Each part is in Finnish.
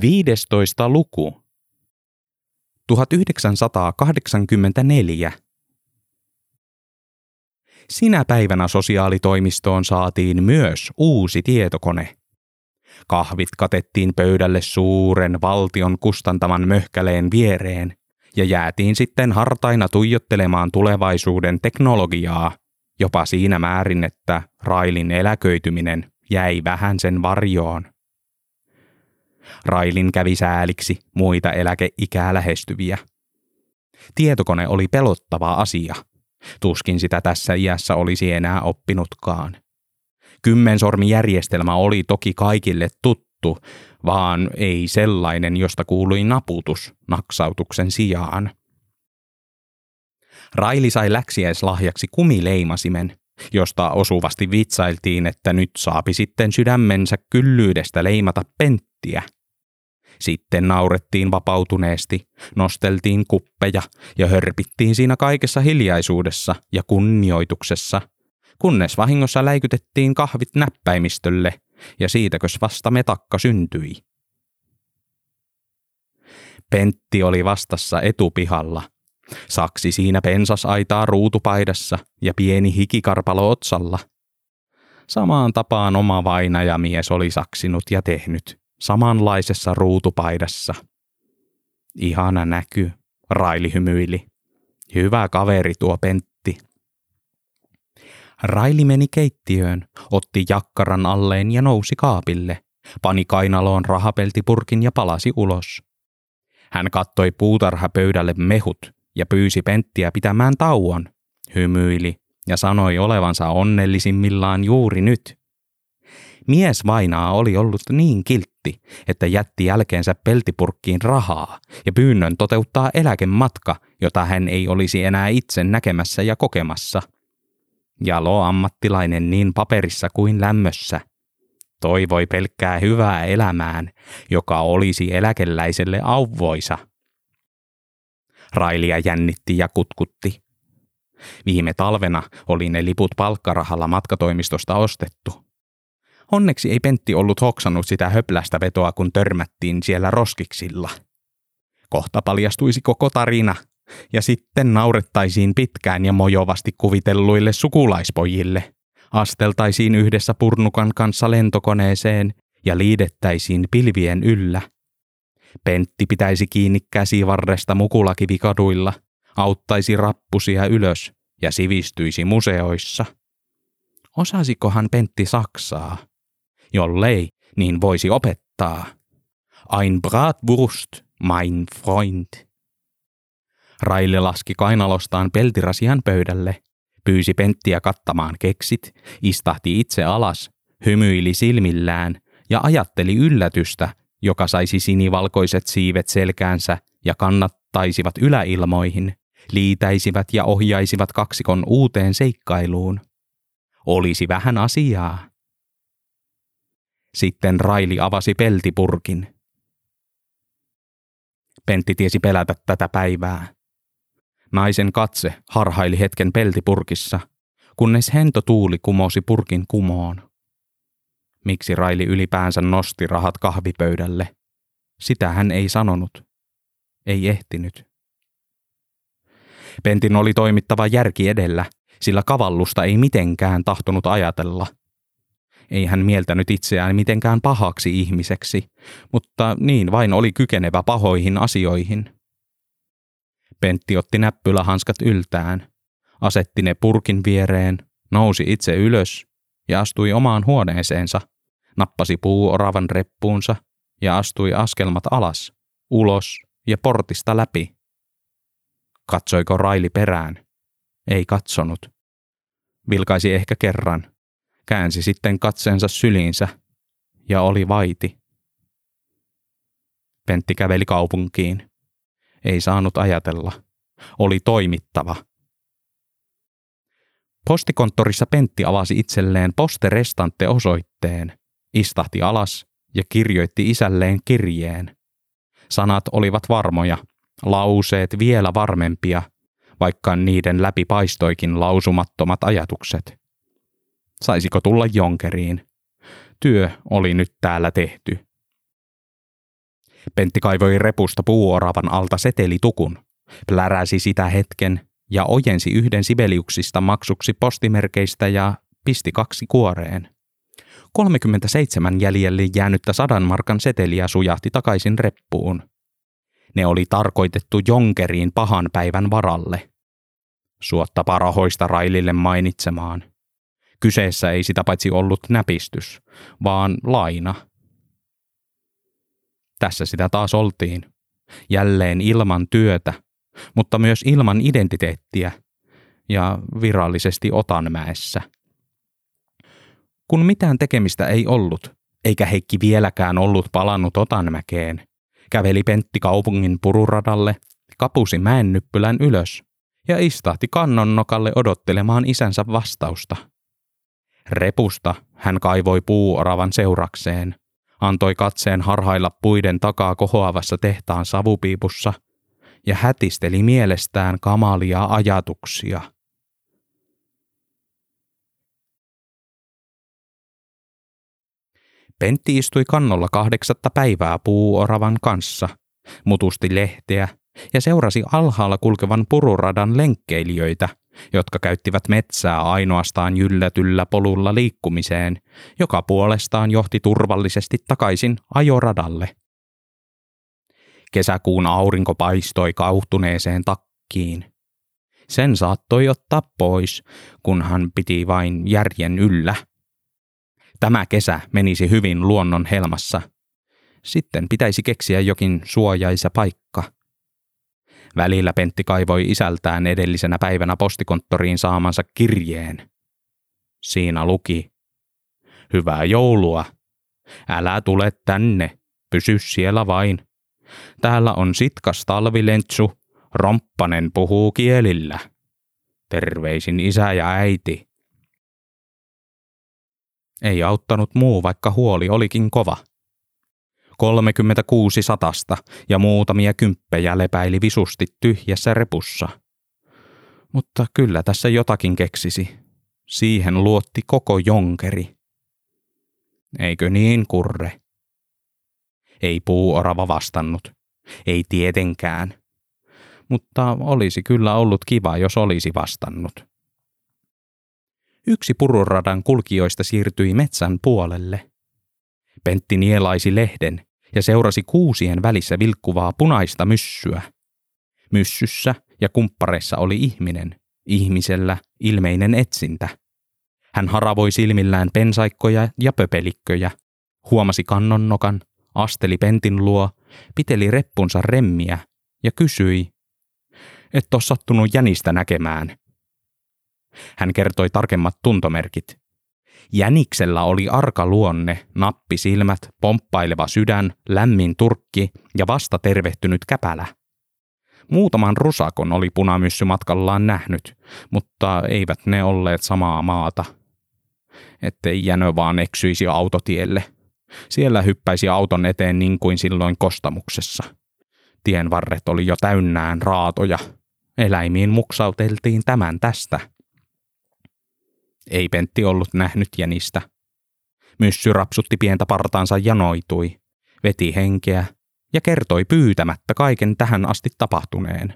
15. luku. 1984. Sinä päivänä sosiaalitoimistoon saatiin myös uusi tietokone. Kahvit katettiin pöydälle suuren valtion kustantaman möhkäleen viereen ja jäätiin sitten hartaina tuijottelemaan tulevaisuuden teknologiaa, jopa siinä määrin, että Railin eläköityminen jäi vähän sen varjoon. Railin kävi sääliksi muita eläkeikää lähestyviä. Tietokone oli pelottava asia. Tuskin sitä tässä iässä olisi enää oppinutkaan. Kymmensormijärjestelmä oli toki kaikille tuttu, vaan ei sellainen, josta kuului naputus naksautuksen sijaan. Raili sai läksiäislahjaksi kumileimasimen, josta osuvasti vitsailtiin, että nyt saapi sitten sydämensä kyllyydestä leimata penttiä. Sitten naurettiin vapautuneesti, nosteltiin kuppeja ja hörpittiin siinä kaikessa hiljaisuudessa ja kunnioituksessa, kunnes vahingossa läikytettiin kahvit näppäimistölle ja siitäkös vasta metakka syntyi. Pentti oli vastassa etupihalla. Saksi siinä pensasaitaa ruutupaidassa ja pieni hikikarpalo otsalla. Samaan tapaan oma vainajamies oli saksinut ja tehnyt, samanlaisessa ruutupaidassa. Ihana näky, Raili hymyili. Hyvä kaveri tuo Pentti. Raili meni keittiöön, otti jakkaran alleen ja nousi kaapille, pani kainaloon rahapeltipurkin ja palasi ulos. Hän kattoi puutarhapöydälle mehut ja pyysi Penttiä pitämään tauon, hymyili ja sanoi olevansa onnellisimmillaan juuri nyt. Mies vainaa oli ollut niin kiltti, että jätti jälkeensä peltipurkkiin rahaa ja pyynnön toteuttaa eläkematka, jota hän ei olisi enää itse näkemässä ja kokemassa. Jalo ammattilainen niin paperissa kuin lämmössä. Toivoi pelkkää hyvää elämään, joka olisi eläkeläiselle auvoisa. Railia jännitti ja kutkutti. Viime talvena oli ne liput palkkarahalla matkatoimistosta ostettu. Onneksi ei Pentti ollut hoksannut sitä höplästä vetoa, kun törmättiin siellä roskiksilla. Kohta paljastuisi koko tarina, ja sitten naurettaisiin pitkään ja mojovasti kuvitelluille sukulaispojille. Asteltaisiin yhdessä purnukan kanssa lentokoneeseen ja liidettäisiin pilvien yllä. Pentti pitäisi kiinni käsivarresta mukulakivikaduilla, auttaisi rappusia ylös ja sivistyisi museoissa. Osasikohan Pentti Saksaa? Jollei, niin voisi opettaa. Ein Bratwurst, mein Freund. Raille laski kainalostaan peltirasian pöydälle, pyysi Penttiä kattamaan keksit, istahti itse alas, hymyili silmillään ja ajatteli yllätystä, joka saisi sinivalkoiset siivet selkäänsä ja kannattaisivat yläilmoihin, liitäisivät ja ohjaisivat kaksikon uuteen seikkailuun. Olisi vähän asiaa. Sitten Raili avasi peltipurkin. Pentti tiesi pelätä tätä päivää. Naisen katse harhaili hetken peltipurkissa, kunnes hento tuuli kumosi purkin kumoon. Miksi Raili ylipäänsä nosti rahat kahvipöydälle? Sitä hän ei sanonut. Ei ehtinyt. Pentin oli toimittava järki edellä, sillä kavallusta ei mitenkään tahtonut ajatella – ei hän mieltänyt itseään mitenkään pahaksi ihmiseksi, mutta niin vain oli kykenevä pahoihin asioihin. Pentti otti näppylähanskat yltään, asetti ne purkin viereen, nousi itse ylös ja astui omaan huoneeseensa, nappasi puuoravan reppuunsa ja astui askelmat alas, ulos ja portista läpi. Katsoiko Raili perään? Ei katsonut. Vilkaisi ehkä kerran, käänsi sitten katseensa syliinsä ja oli vaiti. Pentti käveli kaupunkiin. Ei saanut ajatella. Oli toimittava. Postikonttorissa Pentti avasi itselleen posterestante osoitteen, istahti alas ja kirjoitti isälleen kirjeen. Sanat olivat varmoja, lauseet vielä varmempia, vaikka niiden läpi paistoikin lausumattomat ajatukset. Saisiko tulla jonkeriin? Työ oli nyt täällä tehty. Pentti kaivoi repusta puuoravan alta setelitukun, pläräsi sitä hetken ja ojensi yhden sibeliuksista maksuksi postimerkeistä ja pisti kaksi kuoreen. 37 jäljelle jäänyttä sadan markan seteliä sujahti takaisin reppuun. Ne oli tarkoitettu jonkeriin pahan päivän varalle. Suotta parahoista Railille mainitsemaan. Kyseessä ei sitä paitsi ollut näpistys, vaan laina. Tässä sitä taas oltiin. Jälleen ilman työtä, mutta myös ilman identiteettiä ja virallisesti Otanmäessä. Kun mitään tekemistä ei ollut, eikä Heikki vieläkään ollut palannut Otanmäkeen, käveli Pentti kaupungin pururadalle, kapusi mäennyppylän ylös ja istahti kannonnokalle odottelemaan isänsä vastausta. Repusta hän kaivoi puuoravan seurakseen, antoi katseen harhailla puiden takaa kohoavassa tehtaan savupiipussa ja hätisteli mielestään kamalia ajatuksia – Pentti istui kannolla kahdeksatta päivää puuoravan kanssa, mutusti lehteä ja seurasi alhaalla kulkevan pururadan lenkkeilijöitä, jotka käyttivät metsää ainoastaan jyllätyllä polulla liikkumiseen, joka puolestaan johti turvallisesti takaisin ajoradalle. Kesäkuun aurinko paistoi kauhtuneeseen takkiin. Sen saattoi ottaa pois, kun hän piti vain järjen yllä – Tämä kesä menisi hyvin luonnon helmassa. Sitten pitäisi keksiä jokin suojaisa paikka. Välillä Pentti kaivoi isältään edellisenä päivänä postikonttoriin saamansa kirjeen. Siinä luki. Hyvää joulua. Älä tule tänne. Pysy siellä vain. Täällä on sitkas talvilentsu. Romppanen puhuu kielillä. Terveisin isä ja äiti. Ei auttanut muu, vaikka huoli olikin kova. 36 satasta ja muutamia kymppejä lepäili visusti tyhjässä repussa. Mutta kyllä tässä jotakin keksisi. Siihen luotti koko jonkeri. Eikö niin, kurre? Ei puuorava vastannut. Ei tietenkään. Mutta olisi kyllä ollut kiva, jos olisi vastannut. Yksi pururadan kulkijoista siirtyi metsän puolelle. Pentti nielaisi lehden ja seurasi kuusien välissä vilkkuvaa punaista myssyä. Myssyssä ja kumppareissa oli ihminen, ihmisellä ilmeinen etsintä. Hän haravoi silmillään pensaikkoja ja pöpelikköjä, huomasi kannonnokan, asteli Pentin luo, piteli reppunsa remmiä ja kysyi, et ole sattunut jänistä näkemään, hän kertoi tarkemmat tuntomerkit. Jäniksellä oli arka luonne, nappisilmät, pomppaileva sydän, lämmin turkki ja vasta tervehtynyt käpälä. Muutaman rusakon oli punamyssy matkallaan nähnyt, mutta eivät ne olleet samaa maata. Ettei jänö vaan eksyisi autotielle. Siellä hyppäisi auton eteen niin kuin silloin kostamuksessa. Tien varret oli jo täynnään raatoja. Eläimiin muksauteltiin tämän tästä – ei Pentti ollut nähnyt jänistä. Myssy rapsutti pientä partaansa ja noitui, veti henkeä ja kertoi pyytämättä kaiken tähän asti tapahtuneen.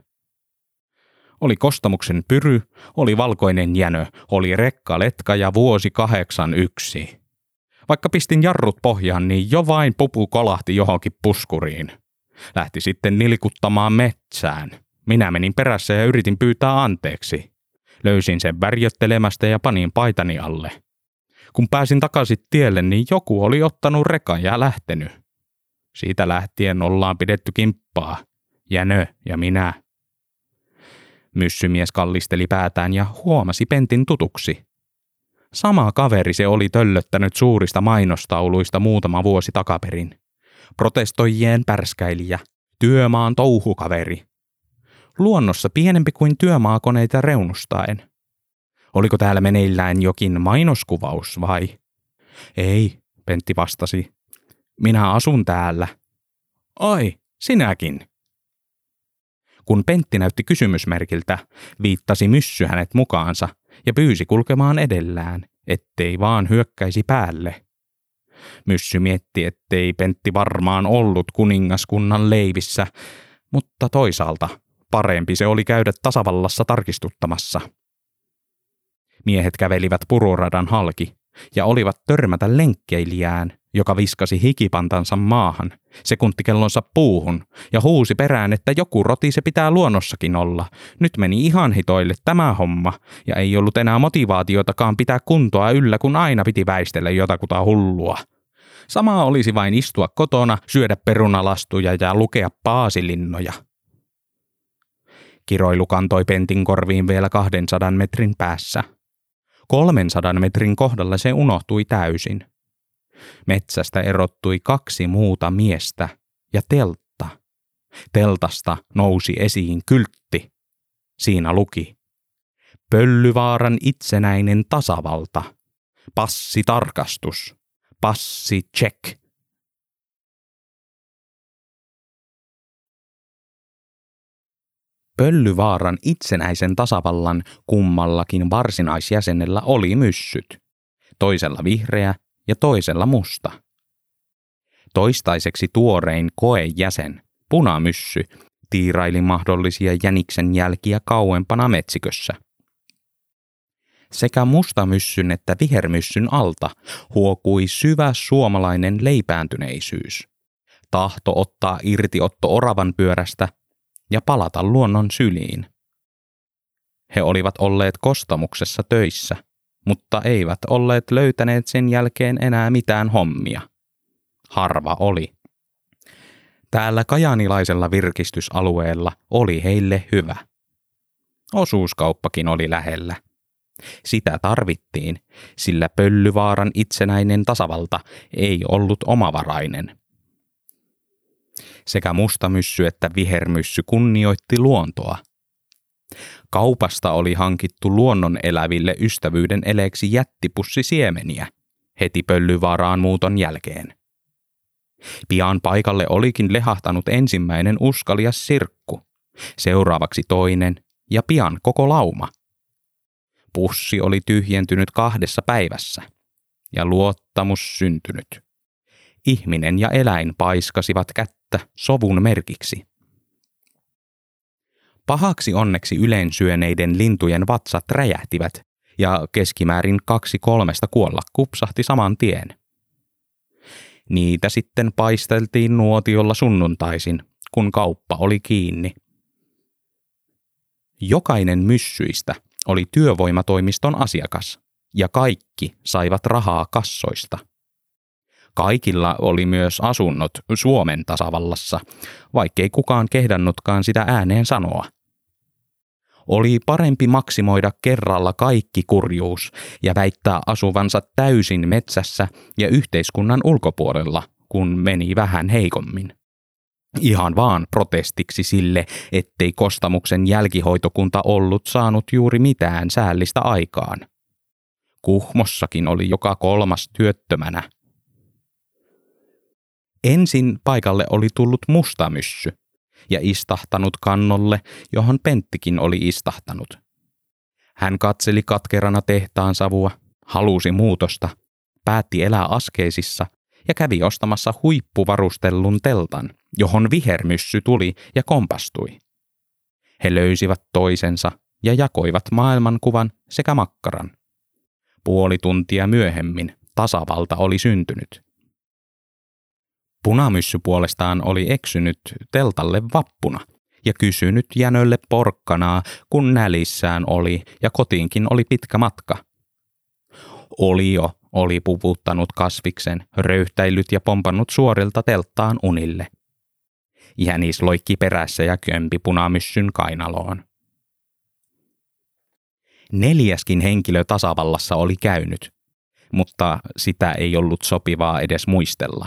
Oli kostamuksen pyry, oli valkoinen jänö, oli rekkaletka ja vuosi kahdeksan yksi. Vaikka pistin jarrut pohjaan, niin jo vain pupu kolahti johonkin puskuriin. Lähti sitten nilkuttamaan metsään. Minä menin perässä ja yritin pyytää anteeksi. Löysin sen värjöttelemästä ja panin paitani alle. Kun pääsin takaisin tielle, niin joku oli ottanut rekan ja lähtenyt. Siitä lähtien ollaan pidetty kimppaa. Jänö ja minä. Myssymies kallisteli päätään ja huomasi Pentin tutuksi. Sama kaveri se oli töllöttänyt suurista mainostauluista muutama vuosi takaperin. Protestoijien pärskäilijä, työmaan touhukaveri, luonnossa pienempi kuin työmaakoneita reunustaen. Oliko täällä meneillään jokin mainoskuvaus vai? Ei, Pentti vastasi. Minä asun täällä. Ai, sinäkin. Kun Pentti näytti kysymysmerkiltä, viittasi myssy hänet mukaansa ja pyysi kulkemaan edellään, ettei vaan hyökkäisi päälle. Myssy mietti, ettei Pentti varmaan ollut kuningaskunnan leivissä, mutta toisaalta parempi se oli käydä tasavallassa tarkistuttamassa. Miehet kävelivät pururadan halki ja olivat törmätä lenkkeilijään, joka viskasi hikipantansa maahan, sekuntikellonsa puuhun ja huusi perään, että joku roti se pitää luonnossakin olla. Nyt meni ihan hitoille tämä homma ja ei ollut enää motivaatiotakaan pitää kuntoa yllä, kun aina piti väistellä jotakuta hullua. Samaa olisi vain istua kotona, syödä perunalastuja ja lukea paasilinnoja. Kiroilu kantoi pentin korviin vielä 200 metrin päässä. 300 metrin kohdalla se unohtui täysin – Metsästä erottui kaksi muuta miestä ja teltta. Teltasta nousi esiin kyltti. Siinä luki. Pöllyvaaran itsenäinen tasavalta. Passitarkastus. Passi check. Pöllyvaaran itsenäisen tasavallan kummallakin varsinaisjäsenellä oli myssyt. Toisella vihreä ja toisella musta. Toistaiseksi tuorein koejäsen, punamyssy, tiiraili mahdollisia jäniksen jälkiä kauempana metsikössä. Sekä mustamyssyn että vihermyssyn alta huokui syvä suomalainen leipääntyneisyys. Tahto ottaa irti otto oravan pyörästä ja palata luonnon syliin. He olivat olleet kostamuksessa töissä, mutta eivät olleet löytäneet sen jälkeen enää mitään hommia. Harva oli. Täällä kajanilaisella virkistysalueella oli heille hyvä. Osuuskauppakin oli lähellä. Sitä tarvittiin, sillä Pöllyvaaran itsenäinen tasavalta ei ollut omavarainen. Sekä mustamyssy että vihermyssy kunnioitti luontoa – Kaupasta oli hankittu luonnon eläville ystävyyden eleeksi jättipussi siemeniä heti pöllyvaaraan muuton jälkeen. Pian paikalle olikin lehahtanut ensimmäinen uskalias sirkku, seuraavaksi toinen ja pian koko lauma. Pussi oli tyhjentynyt kahdessa päivässä ja luottamus syntynyt. Ihminen ja eläin paiskasivat kättä sovun merkiksi. Pahaksi onneksi yleensyöneiden lintujen vatsat räjähtivät ja keskimäärin kaksi kolmesta kuolla kupsahti saman tien. Niitä sitten paisteltiin nuotiolla sunnuntaisin, kun kauppa oli kiinni. Jokainen myssyistä oli työvoimatoimiston asiakas, ja kaikki saivat rahaa kassoista. Kaikilla oli myös asunnot Suomen tasavallassa, vaikkei kukaan kehdannutkaan sitä ääneen sanoa. Oli parempi maksimoida kerralla kaikki kurjuus ja väittää asuvansa täysin metsässä ja yhteiskunnan ulkopuolella, kun meni vähän heikommin. Ihan vaan protestiksi sille, ettei kostamuksen jälkihoitokunta ollut saanut juuri mitään säällistä aikaan. Kuhmossakin oli joka kolmas työttömänä. Ensin paikalle oli tullut mustamyssy, ja istahtanut kannolle, johon Penttikin oli istahtanut. Hän katseli katkerana tehtaan savua, halusi muutosta, päätti elää askeisissa ja kävi ostamassa huippuvarustellun teltan, johon vihermyssy tuli ja kompastui. He löysivät toisensa ja jakoivat maailmankuvan sekä makkaran. Puoli tuntia myöhemmin tasavalta oli syntynyt. Punamyssy puolestaan oli eksynyt teltalle vappuna ja kysynyt jänölle porkkanaa, kun nälissään oli ja kotiinkin oli pitkä matka. Olio oli puputtanut kasviksen, röyhtäillyt ja pompannut suorilta telttaan unille. Jänis loikki perässä ja kömpi punamyssyn kainaloon. Neljäskin henkilö tasavallassa oli käynyt, mutta sitä ei ollut sopivaa edes muistella.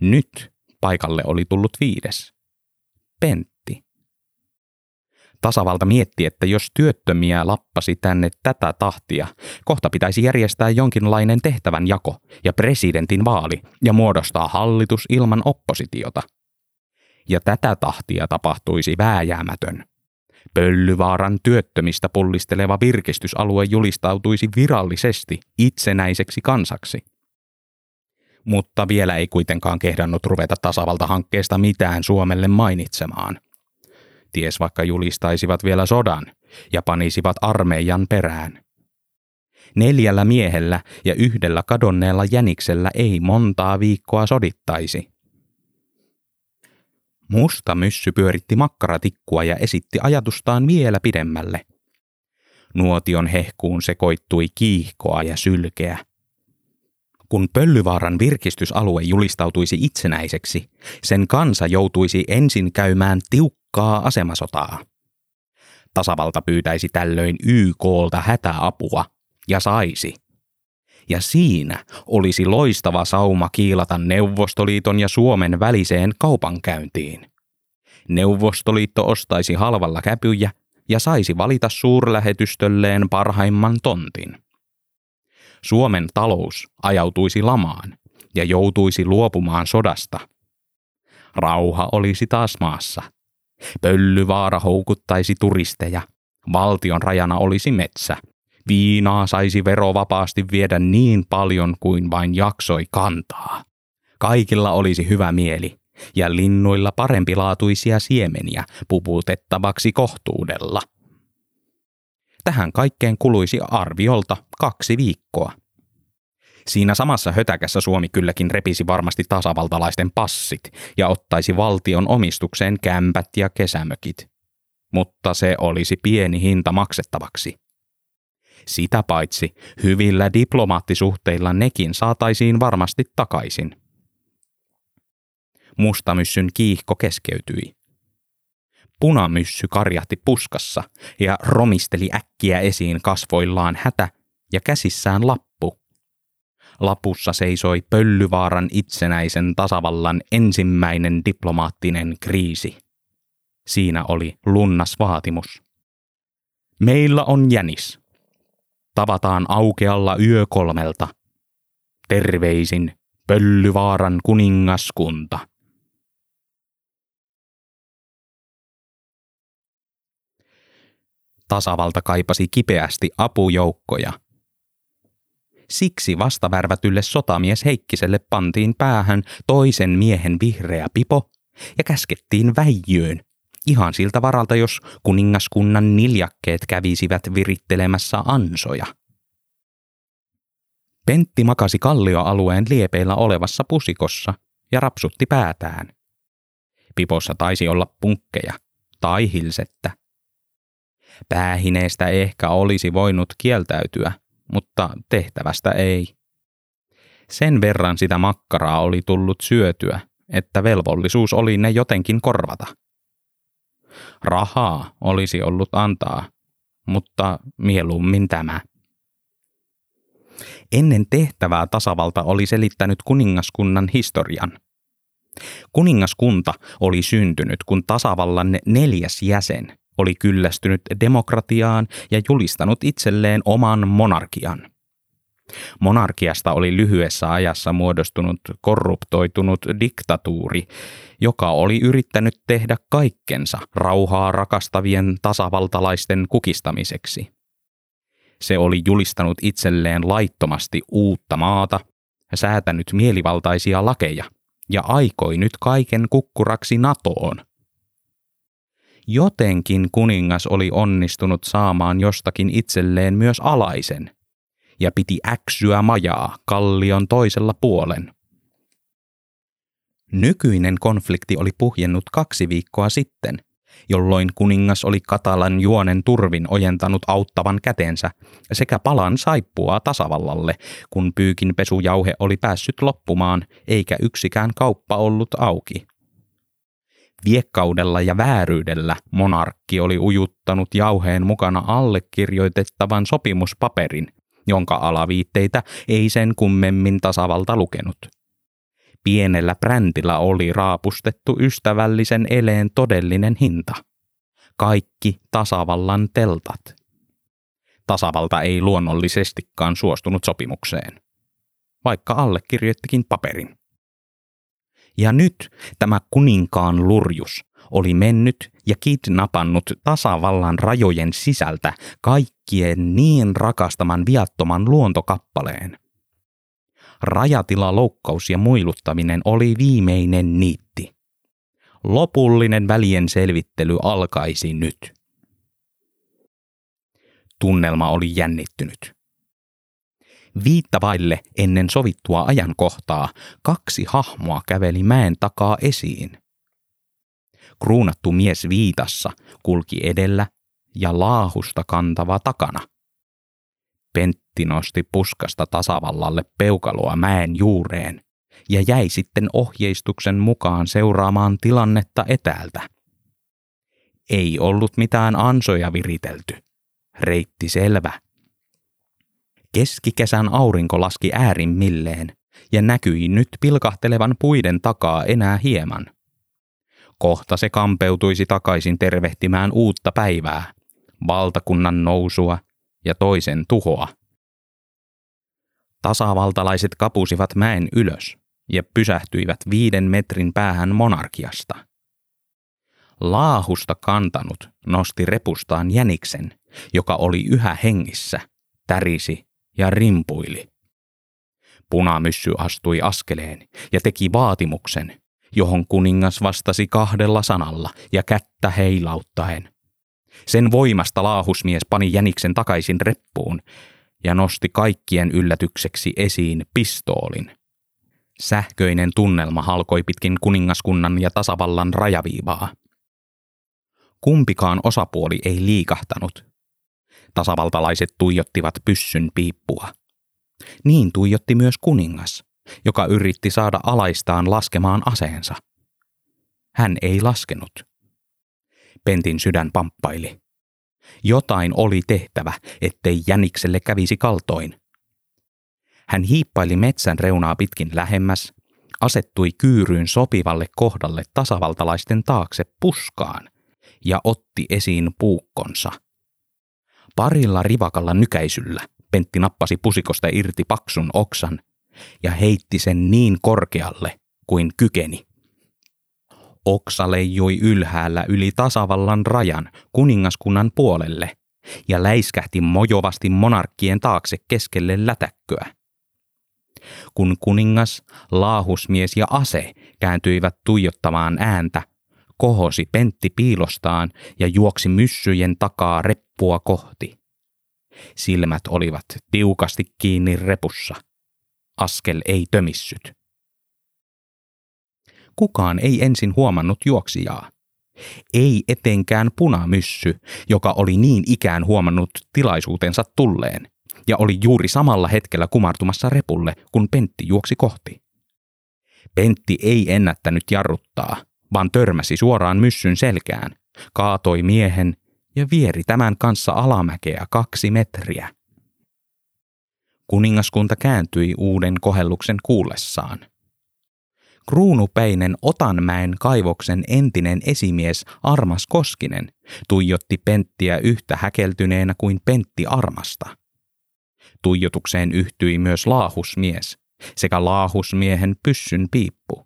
Nyt paikalle oli tullut viides. Pentti. Tasavalta mietti, että jos työttömiä lappasi tänne tätä tahtia, kohta pitäisi järjestää jonkinlainen tehtävän jako ja presidentin vaali ja muodostaa hallitus ilman oppositiota. Ja tätä tahtia tapahtuisi vääjäämätön. Pöllyvaaran työttömistä pullisteleva virkistysalue julistautuisi virallisesti itsenäiseksi kansaksi – mutta vielä ei kuitenkaan kehdannut ruveta tasavaltahankkeesta mitään Suomelle mainitsemaan. Ties vaikka julistaisivat vielä sodan ja panisivat armeijan perään. Neljällä miehellä ja yhdellä kadonneella jäniksellä ei montaa viikkoa sodittaisi. Musta myssy pyöritti makkaratikkua ja esitti ajatustaan vielä pidemmälle. Nuotion hehkuun sekoittui kiihkoa ja sylkeä. Kun Pöllyvaaran virkistysalue julistautuisi itsenäiseksi, sen kansa joutuisi ensin käymään tiukkaa asemasotaa. Tasavalta pyytäisi tällöin YKlta hätäapua ja saisi. Ja siinä olisi loistava sauma kiilata Neuvostoliiton ja Suomen väliseen kaupankäyntiin. Neuvostoliitto ostaisi halvalla käpyjä ja saisi valita suurlähetystölleen parhaimman tontin. Suomen talous ajautuisi lamaan ja joutuisi luopumaan sodasta. Rauha olisi taas maassa. Pöllyvaara houkuttaisi turisteja. Valtion rajana olisi metsä. Viinaa saisi verovapaasti viedä niin paljon kuin vain jaksoi kantaa. Kaikilla olisi hyvä mieli ja linnuilla parempilaatuisia siemeniä puputettavaksi kohtuudella – Tähän kaikkeen kuluisi arviolta kaksi viikkoa. Siinä samassa hötäkässä Suomi kylläkin repisi varmasti tasavaltalaisten passit ja ottaisi valtion omistukseen kämpät ja kesämökit. Mutta se olisi pieni hinta maksettavaksi. Sitä paitsi hyvillä diplomaattisuhteilla nekin saataisiin varmasti takaisin. Mustamyssyn kiihko keskeytyi. Punamyssy karjahti puskassa ja romisteli äkkiä esiin kasvoillaan hätä ja käsissään lappu. Lapussa seisoi Pöllyvaaran itsenäisen tasavallan ensimmäinen diplomaattinen kriisi. Siinä oli lunnas vaatimus. Meillä on jänis. Tavataan aukealla yö kolmelta. Terveisin Pöllyvaaran kuningaskunta. Tasavalta kaipasi kipeästi apujoukkoja. Siksi vastavärvätylle sotamies Heikkiselle pantiin päähän toisen miehen vihreä pipo ja käskettiin väijyyn, ihan siltä varalta, jos kuningaskunnan niljakkeet kävisivät virittelemässä ansoja. Pentti makasi kallioalueen liepeillä olevassa pusikossa ja rapsutti päätään. Pipossa taisi olla punkkeja tai hilsettä. Päähineestä ehkä olisi voinut kieltäytyä, mutta tehtävästä ei. Sen verran sitä makkaraa oli tullut syötyä, että velvollisuus oli ne jotenkin korvata. Rahaa olisi ollut antaa, mutta mieluummin tämä. Ennen tehtävää tasavalta oli selittänyt kuningaskunnan historian. Kuningaskunta oli syntynyt, kun tasavallan neljäs jäsen, oli kyllästynyt demokratiaan ja julistanut itselleen oman monarkian. Monarkiasta oli lyhyessä ajassa muodostunut korruptoitunut diktatuuri, joka oli yrittänyt tehdä kaikkensa rauhaa rakastavien tasavaltalaisten kukistamiseksi. Se oli julistanut itselleen laittomasti uutta maata, säätänyt mielivaltaisia lakeja ja aikoi nyt kaiken kukkuraksi NATOon – Jotenkin kuningas oli onnistunut saamaan jostakin itselleen myös alaisen, ja piti äksyä majaa kallion toisella puolen. Nykyinen konflikti oli puhjennut kaksi viikkoa sitten, jolloin kuningas oli Katalan juonen turvin ojentanut auttavan kätensä sekä palan saippua tasavallalle, kun pyykin pesujauhe oli päässyt loppumaan eikä yksikään kauppa ollut auki. Viekkaudella ja vääryydellä monarkki oli ujuttanut jauheen mukana allekirjoitettavan sopimuspaperin, jonka alaviitteitä ei sen kummemmin tasavalta lukenut. Pienellä brändillä oli raapustettu ystävällisen eleen todellinen hinta. Kaikki tasavallan teltat. Tasavalta ei luonnollisestikaan suostunut sopimukseen, vaikka allekirjoittikin paperin. Ja nyt tämä kuninkaan lurjus oli mennyt ja kidnappannut tasavallan rajojen sisältä kaikkien niin rakastaman viattoman luontokappaleen. Rajatila, loukkaus ja muiluttaminen oli viimeinen niitti. Lopullinen välien selvittely alkaisi nyt. Tunnelma oli jännittynyt. Viitta vaille ennen sovittua ajankohtaa kaksi hahmoa käveli mäen takaa esiin. Kruunattu mies viitassa kulki edellä ja laahusta kantava takana. Pentti nosti puskasta tasavallalle peukaloa mäen juureen ja jäi sitten ohjeistuksen mukaan seuraamaan tilannetta etäältä. Ei ollut mitään ansoja viritelty. Reitti selvä. Keskikesän aurinko laski äärimmilleen ja näkyi nyt pilkahtelevan puiden takaa enää hieman. Kohta se kampeutuisi takaisin tervehtimään uutta päivää, valtakunnan nousua ja toisen tuhoa. Tasavaltalaiset kapusivat mäen ylös ja pysähtyivät viiden metrin päähän monarkiasta. Laahusta kantanut nosti repustaan jäniksen, joka oli yhä hengissä, tärisi ja rimpuili. Punamyssy astui askeleen ja teki vaatimuksen, johon kuningas vastasi kahdella sanalla ja kättä heilauttaen. Sen voimasta laahusmies pani jäniksen takaisin reppuun ja nosti kaikkien yllätykseksi esiin pistoolin. Sähköinen tunnelma halkoi pitkin kuningaskunnan ja tasavallan rajaviivaa. Kumpikaan osapuoli ei liikahtanut. Tasavaltalaiset tuijottivat pyssyn piippua. Niin tuijotti myös kuningas, joka yritti saada alaistaan laskemaan aseensa. Hän ei laskenut. Pentin sydän pamppaili. Jotain oli tehtävä, ettei jänikselle kävisi kaltoin. Hän hiippaili metsän reunaa pitkin lähemmäs, asettui kyyryyn sopivalle kohdalle tasavaltalaisten taakse puskaan ja otti esiin puukkonsa. Parilla rivakalla nykäisyllä Pentti nappasi pusikosta irti paksun oksan ja heitti sen niin korkealle kuin kykeni. Oksa leijui ylhäällä yli tasavallan rajan kuningaskunnan puolelle ja läiskähti mojovasti monarkkien taakse keskelle lätäkköä. Kun kuningas, laahusmies ja ase kääntyivät tuijottamaan ääntä, kohosi Pentti piilostaan ja juoksi myssyjen takaa reppua kohti. Silmät olivat tiukasti kiinni repussa. Askel ei tömissyt. Kukaan ei ensin huomannut juoksijaa. Ei etenkään punamyssy, joka oli niin ikään huomannut tilaisuutensa tulleen ja oli juuri samalla hetkellä kumartumassa repulle, kun Pentti juoksi kohti. Pentti ei ennättänyt jarruttaa, vaan törmäsi suoraan myssyn selkään, kaatoi miehen ja vieri tämän kanssa alamäkeä kaksi metriä. Kuningaskunta kääntyi uuden kohelluksen kuullessaan – Kruunupäinen Otanmäen kaivoksen entinen esimies Armas Koskinen tuijotti Penttiä yhtä häkeltyneenä kuin Pentti Armasta. Tuijotukseen yhtyi myös laahusmies sekä laahusmiehen pyssyn piippu.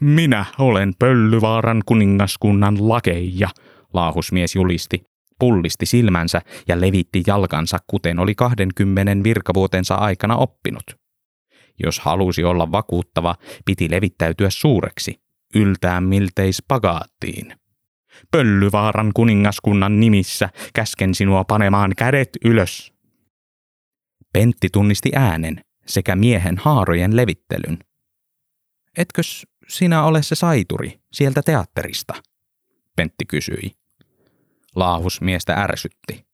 Minä olen Pöllyvaaran kuningaskunnan lakeija, laahusmies julisti, pullisti silmänsä ja levitti jalkansa, kuten oli 20 virkavuotensa aikana oppinut. Jos halusi olla vakuuttava, piti levittäytyä suureksi, yltää miltei spagaattiin. Pöllyvaaran kuningaskunnan nimissä käsken sinua panemaan kädet ylös. Pentti tunnisti äänen sekä miehen haarojen levittelyn. Etkös sinä ole se saituri sieltä teatterista? Pentti kysyi. Laahus miestä ärsytti.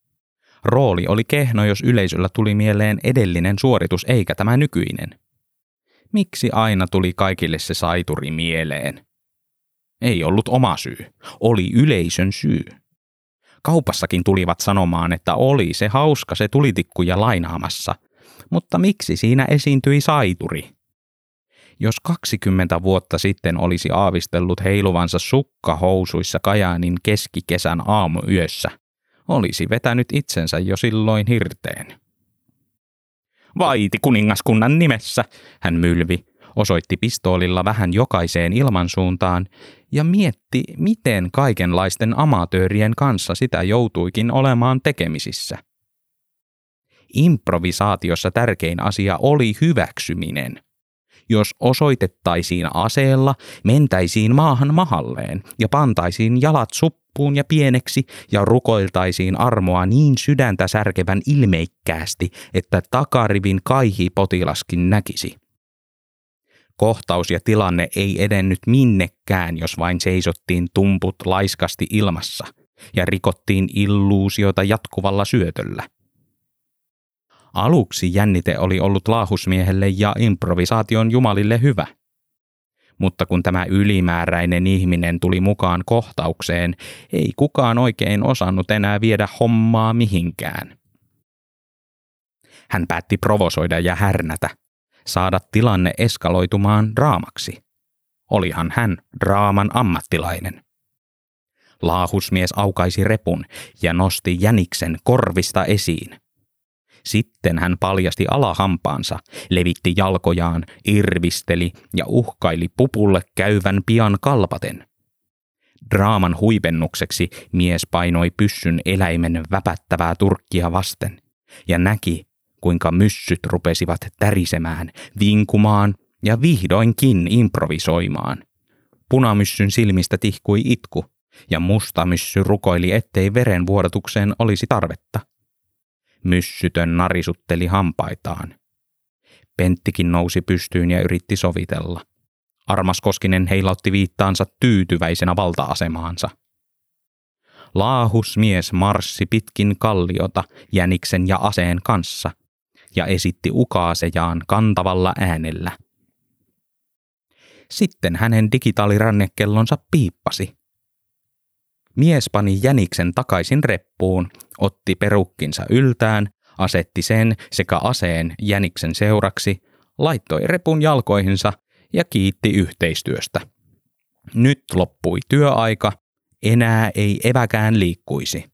Rooli oli kehno, jos yleisöllä tuli mieleen edellinen suoritus eikä tämä nykyinen. Miksi aina tuli kaikille se saituri mieleen? Ei ollut oma syy, oli yleisön syy. Kaupassakin tulivat sanomaan, että oli se hauska se tulitikkuja lainaamassa, mutta miksi siinä esiintyi saituri? Jos 20 vuotta sitten olisi aavistellut heiluvansa sukkahousuissa Kajaanin keskikesän aamuyössä, olisi vetänyt itsensä jo silloin hirteen. Vaiti kuningaskunnan nimessä, hän mylvi, osoitti pistoolilla vähän jokaiseen ilmansuuntaan ja mietti, miten kaikenlaisten amatöörien kanssa sitä joutuikin olemaan tekemisissä. Improvisaatiossa tärkein asia oli hyväksyminen. Jos osoitettaisiin aseella, mentäisiin maahan mahalleen ja pantaisiin jalat suppuun ja pieneksi ja rukoiltaisiin armoa niin sydäntä särkevän ilmeikkäästi, että takarivin kaihi potilaskin näkisi. Kohtaus ja tilanne ei edennyt minnekään, jos vain seisottiin tumput laiskasti ilmassa ja rikottiin illuusiota jatkuvalla syötöllä. Aluksi jännite oli ollut laahusmiehelle ja improvisaation jumalille hyvä. Mutta kun tämä ylimääräinen ihminen tuli mukaan kohtaukseen, ei kukaan oikein osannut enää viedä hommaa mihinkään. Hän päätti provosoida ja härnätä, saada tilanne eskaloitumaan draamaksi. Olihan hän draaman ammattilainen. Laahusmies aukaisi repun ja nosti jäniksen korvista esiin. Sitten hän paljasti alahampaansa, levitti jalkojaan, irvisteli ja uhkaili pupulle käyvän pian kalpaten. Draaman huipennukseksi mies painoi pyssyn eläimen väpättävää turkkia vasten ja näki, kuinka myssyt rupesivat tärisemään, vinkumaan ja vihdoinkin improvisoimaan. Punamyssyn silmistä tihkui itku, ja mustamyssy rukoili, ettei verenvuodatukseen olisi tarvetta. Myssytön narisutteli hampaitaan. Penttikin nousi pystyyn ja yritti sovitella. Armas Koskinen heilautti viittaansa tyytyväisenä valta-asemaansa. Laahusmies marssi pitkin kalliota jäniksen ja aseen kanssa ja esitti ukaasejaan kantavalla äänellä. Sitten hänen digitaalirannekellonsa piippasi. Mies pani jäniksen takaisin reppuun, otti perukkinsa yltään, asetti sen sekä aseen jäniksen seuraksi, laittoi repun jalkoihinsa ja kiitti yhteistyöstä. Nyt loppui työaika, enää ei eväkään liikkuisi.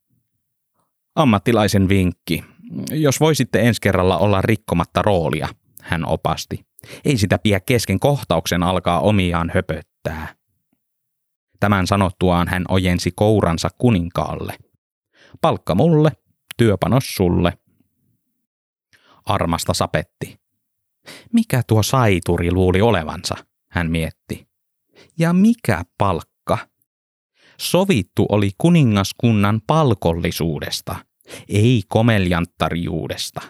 Ammattilaisen vinkki. Jos voisitte ensi kerralla olla rikkomatta roolia, hän opasti. Ei sitä pidä kesken kohtauksen alkaa omiaan höpöttää. Tämän sanottuaan hän ojensi kouransa kuninkaalle. Palkka mulle, työpanos sulle. Armasta sapetti. Mikä tuo saituri luuli olevansa, hän mietti. Ja mikä palkka? Sovittu oli kuningaskunnan palkollisuudesta, ei komeljanttarijuudesta.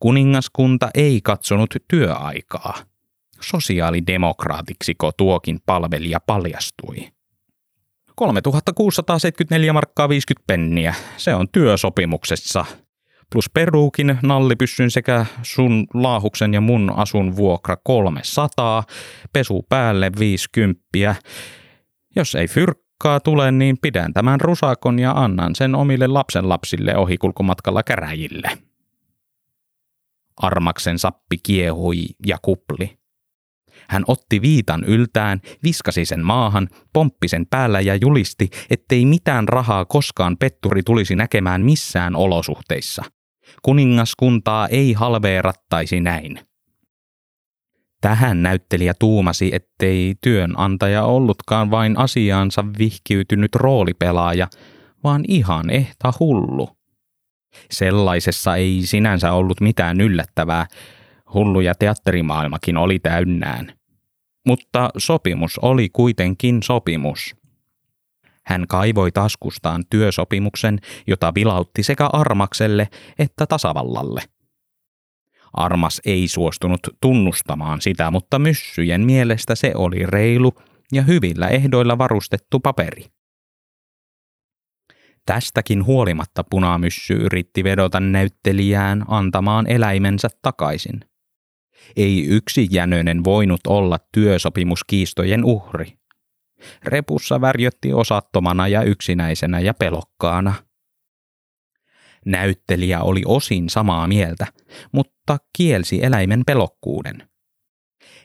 Kuningaskunta ei katsonut työaikaa. Sosiaalidemokraatiksiko tuokin palvelija paljastui? 3674 markkaa 50 penniä. Se on työsopimuksessa. Plus peruukin, nallipyssyn sekä sun laahuksen ja mun asun vuokra 300, pesu päälle 50. Jos ei fyrkkaa tule, niin pidän tämän rusakon ja annan sen omille lapsenlapsille ohikulkumatkalla käräjille. Armaksen sappi kiehui ja kupli. Hän otti viitan yltään, viskasi sen maahan, pomppi sen päällä ja julisti, ettei mitään rahaa koskaan petturi tulisi näkemään missään olosuhteissa. Kuningaskuntaa ei halveerattaisi näin. Tähän näyttelijä tuumasi, ettei työnantaja ollutkaan vain asiaansa vihkiytynyt roolipelaaja, vaan ihan ehta hullu. Sellaisessa ei sinänsä ollut mitään yllättävää, hullu ja teatterimaailmakin oli täynnään. Mutta sopimus oli kuitenkin sopimus. Hän kaivoi taskustaan työsopimuksen, jota vilautti sekä Armakselle että tasavallalle. Armas ei suostunut tunnustamaan sitä, mutta myssyjen mielestä se oli reilu ja hyvillä ehdoilla varustettu paperi. Tästäkin huolimatta punamyssy yritti vedota näyttelijään antamaan eläimensä takaisin – ei yksi jänönen voinut olla työsopimuskiistojen uhri. Repussa värjötti osattomana ja yksinäisenä ja pelokkaana. Näyttelijä oli osin samaa mieltä, mutta kielsi eläimen pelokkuuden.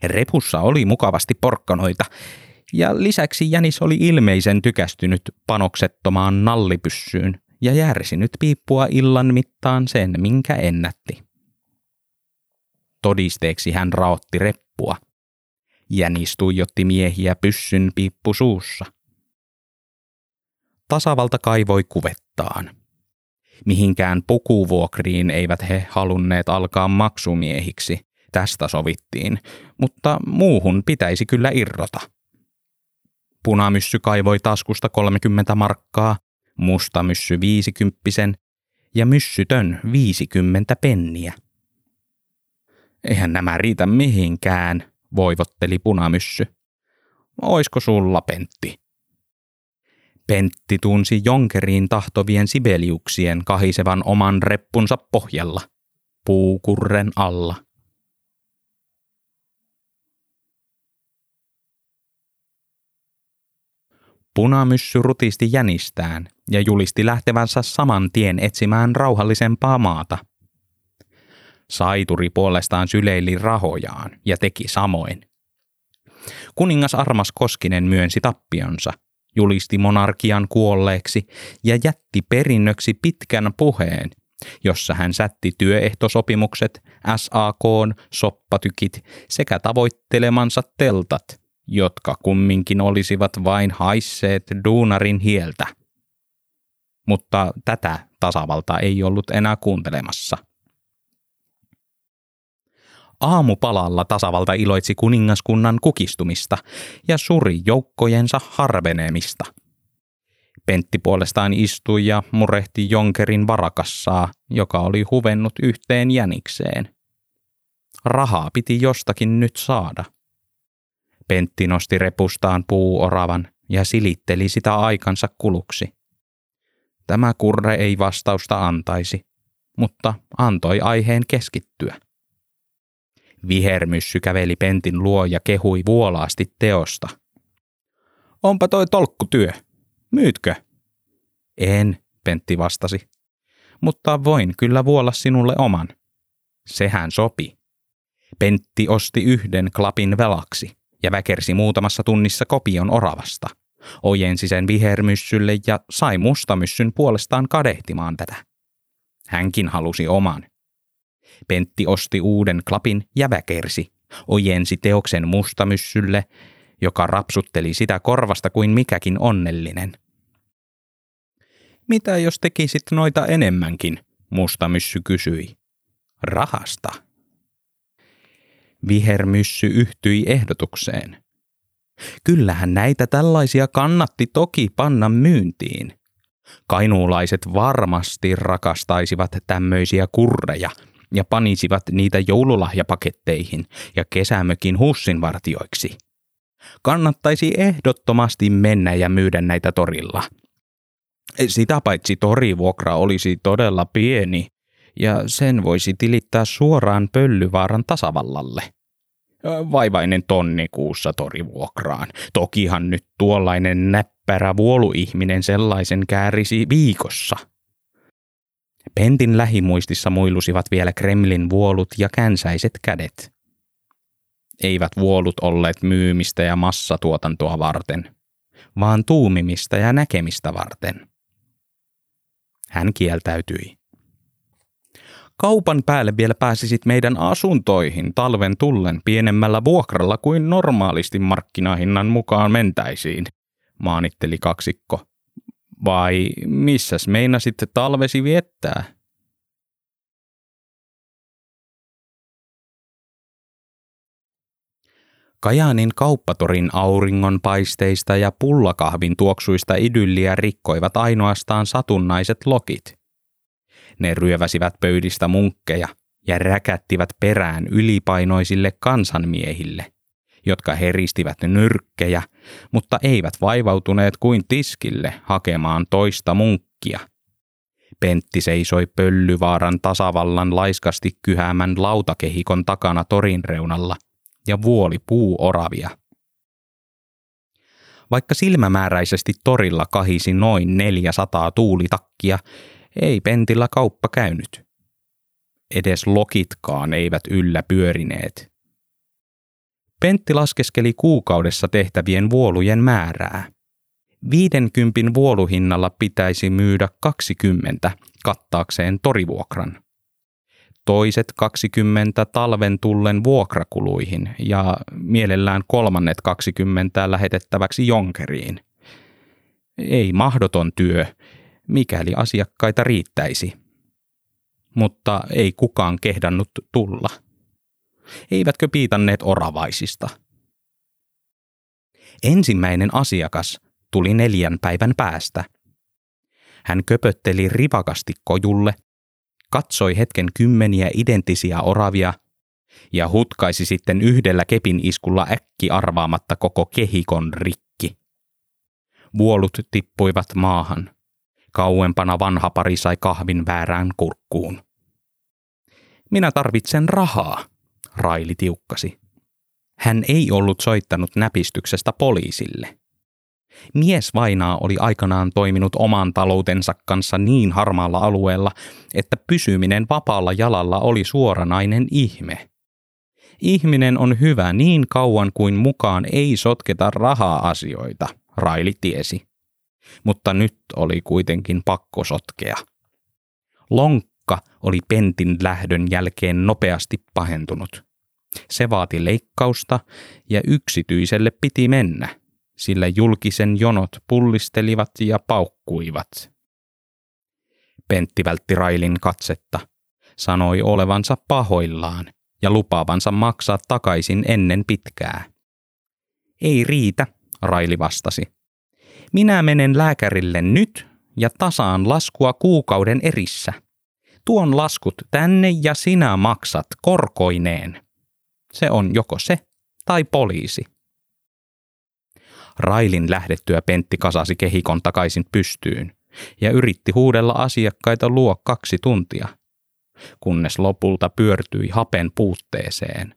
Repussa oli mukavasti porkkanoita, ja lisäksi Jänis oli ilmeisen tykästynyt panoksettomaan nallipyssyyn ja järsinyt piippua illan mittaan sen, minkä ennätti. Todisteeksi hän raotti reppua. Jänis tuijotti miehiä pyssyn piippu suussa. Tasavalta kaivoi kuvettaan. Mihinkään pukuvuokriin eivät he halunneet alkaa maksumiehiksi, tästä sovittiin, mutta muuhun pitäisi kyllä irrota. Punamyssy kaivoi taskusta 30 markkaa, mustamyssy 50 ja myssytön 50 penniä. Eihän nämä riitä mihinkään, voivotteli punamyssy. Oisko sulla, Pentti? Pentti tunsi jonkeriin tahtovien sibeliuksien kahisevan oman reppunsa pohjalla, puukurren alla. Punamyssy rutisti jänistään ja julisti lähtevänsä saman tien etsimään rauhallisempaa maata. Saituri puolestaan syleili rahojaan ja teki samoin. Kuningas Armas Koskinen myönsi tappionsa, julisti monarkian kuolleeksi ja jätti perinnöksi pitkän puheen, jossa hän sätti työehtosopimukset, SAK, soppatykit sekä tavoittelemansa teltat – jotka kumminkin olisivat vain haisseet duunarin hieltä. Mutta tätä tasavalta ei ollut enää kuuntelemassa. Aamupalalla tasavalta iloitsi kuningaskunnan kukistumista ja suri joukkojensa harvenemista. Pentti puolestaan istui ja murehti Jonkerin varakassaa, joka oli huvennut yhteen jänikseen. Rahaa piti jostakin nyt saada – Pentti nosti repustaan puuoravan ja silitteli sitä aikansa kuluksi. Tämä kurre ei vastausta antaisi, mutta antoi aiheen keskittyä. Vihermyssy käveli Pentin luo ja kehui vuolaasti teosta. Onpa toi tolkkutyö. Myytkö? En, Pentti vastasi. Mutta voin kyllä vuolla sinulle oman. Sehän sopi. Pentti osti yhden klapin velaksi ja väkersi muutamassa tunnissa kopion oravasta. Ojensi sen vihermyssylle ja sai mustamyssyn puolestaan kadehtimaan tätä. Hänkin halusi oman. Pentti osti uuden klapin ja väkersi. Ojensi teoksen mustamyssylle, joka rapsutteli sitä korvasta kuin mikäkin onnellinen. Mitä jos tekisit noita enemmänkin, mustamyssy kysyi. Rahasta. Vihermyssy yhtyi ehdotukseen. Kyllähän näitä tällaisia kannatti toki panna myyntiin. Kainuulaiset varmasti rakastaisivat tämmöisiä kurreja ja panisivat niitä joululahjapaketteihin ja kesämökin hussinvartioiksi. Kannattaisi ehdottomasti mennä ja myydä näitä torilla. Sitä paitsi torivuokra olisi todella pieni ja sen voisi tilittää suoraan Pöllyvaaran tasavallalle. Vaivainen tonni kuussa torivuokraan. Tokihan nyt tuollainen näppärä vuoluihminen sellaisen käärisi viikossa. Pentin lähimuistissa muilusivat vielä Kremlin vuolut ja känsäiset kädet. Eivät vuolut olleet myymistä ja massatuotantoa varten, vaan tuumimista ja näkemistä varten. Hän kieltäytyi. Kaupan päälle vielä pääsisit meidän asuntoihin talven tullen pienemmällä vuokralla kuin normaalisti markkinahinnan mukaan mentäisiin, maanitteli kaksikko. Vai missäs meinasit talvesi viettää? Kajaanin kauppatorin auringonpaisteista ja pullakahvin tuoksuista idylliä rikkoivat ainoastaan satunnaiset lokit – ne ryöväsivät pöydistä munkkeja ja räkättivät perään ylipainoisille kansanmiehille, jotka heristivät nyrkkejä, mutta eivät vaivautuneet kuin tiskille hakemaan toista munkkia. Pentti seisoi Pöllyvaaran tasavallan laiskasti kyhäämän lautakehikon takana torin reunalla ja vuoli puuoravia. Vaikka silmämääräisesti torilla kahisi noin 400 tuulitakkia, ei Pentillä kauppa käynyt. Edes lokitkaan eivät yllä pyörineet. Pentti laskeskeli kuukaudessa tehtävien vuolujen määrää. 50 vuoluhinnalla pitäisi myydä 20 kattaakseen torivuokran. Toiset 20 talven tullen vuokrakuluihin ja mielellään kolmannet 20 lähetettäväksi jonkeriin. Ei mahdoton työ, mikäli asiakkaita riittäisi. Mutta ei kukaan kehdannut tulla. Eivätkö piitanneet oravaisista? Ensimmäinen asiakas tuli neljän päivän päästä. Hän köpötteli rivakasti kojulle, katsoi hetken kymmeniä identtisiä oravia ja hutkaisi sitten yhdellä kepin iskulla äkki arvaamatta koko kehikon rikki. Vuolut tippuivat maahan. Kauempana vanha pari sai kahvin väärään kurkkuun. Minä tarvitsen rahaa, Raili tiukkasi. Hän ei ollut soittanut näpistyksestä poliisille. Mies vainaa oli aikanaan toiminut oman taloutensa kanssa niin harmaalla alueella, että pysyminen vapaalla jalalla oli suoranainen ihme. Ihminen on hyvä niin kauan kuin mukaan ei sotketa raha-asioita, Raili tiesi. Mutta nyt oli kuitenkin pakko sotkea. Lonkka oli Pentin lähdön jälkeen nopeasti pahentunut. Se vaati leikkausta ja yksityiselle piti mennä, sillä julkisen jonot pullistelivat ja paukkuivat. Pentti vältti Railin katsetta, sanoi olevansa pahoillaan ja lupaavansa maksaa takaisin ennen pitkää. Ei riitä, Raili vastasi. Minä menen lääkärille nyt ja tasaan laskua kuukauden erissä. Tuon laskut tänne ja sinä maksat korkoineen. Se on joko se tai poliisi. Railin lähdettyä Pentti kasasi kehikon takaisin pystyyn ja yritti huudella asiakkaita luo kaksi tuntia, kunnes lopulta pyörtyi hapen puutteeseen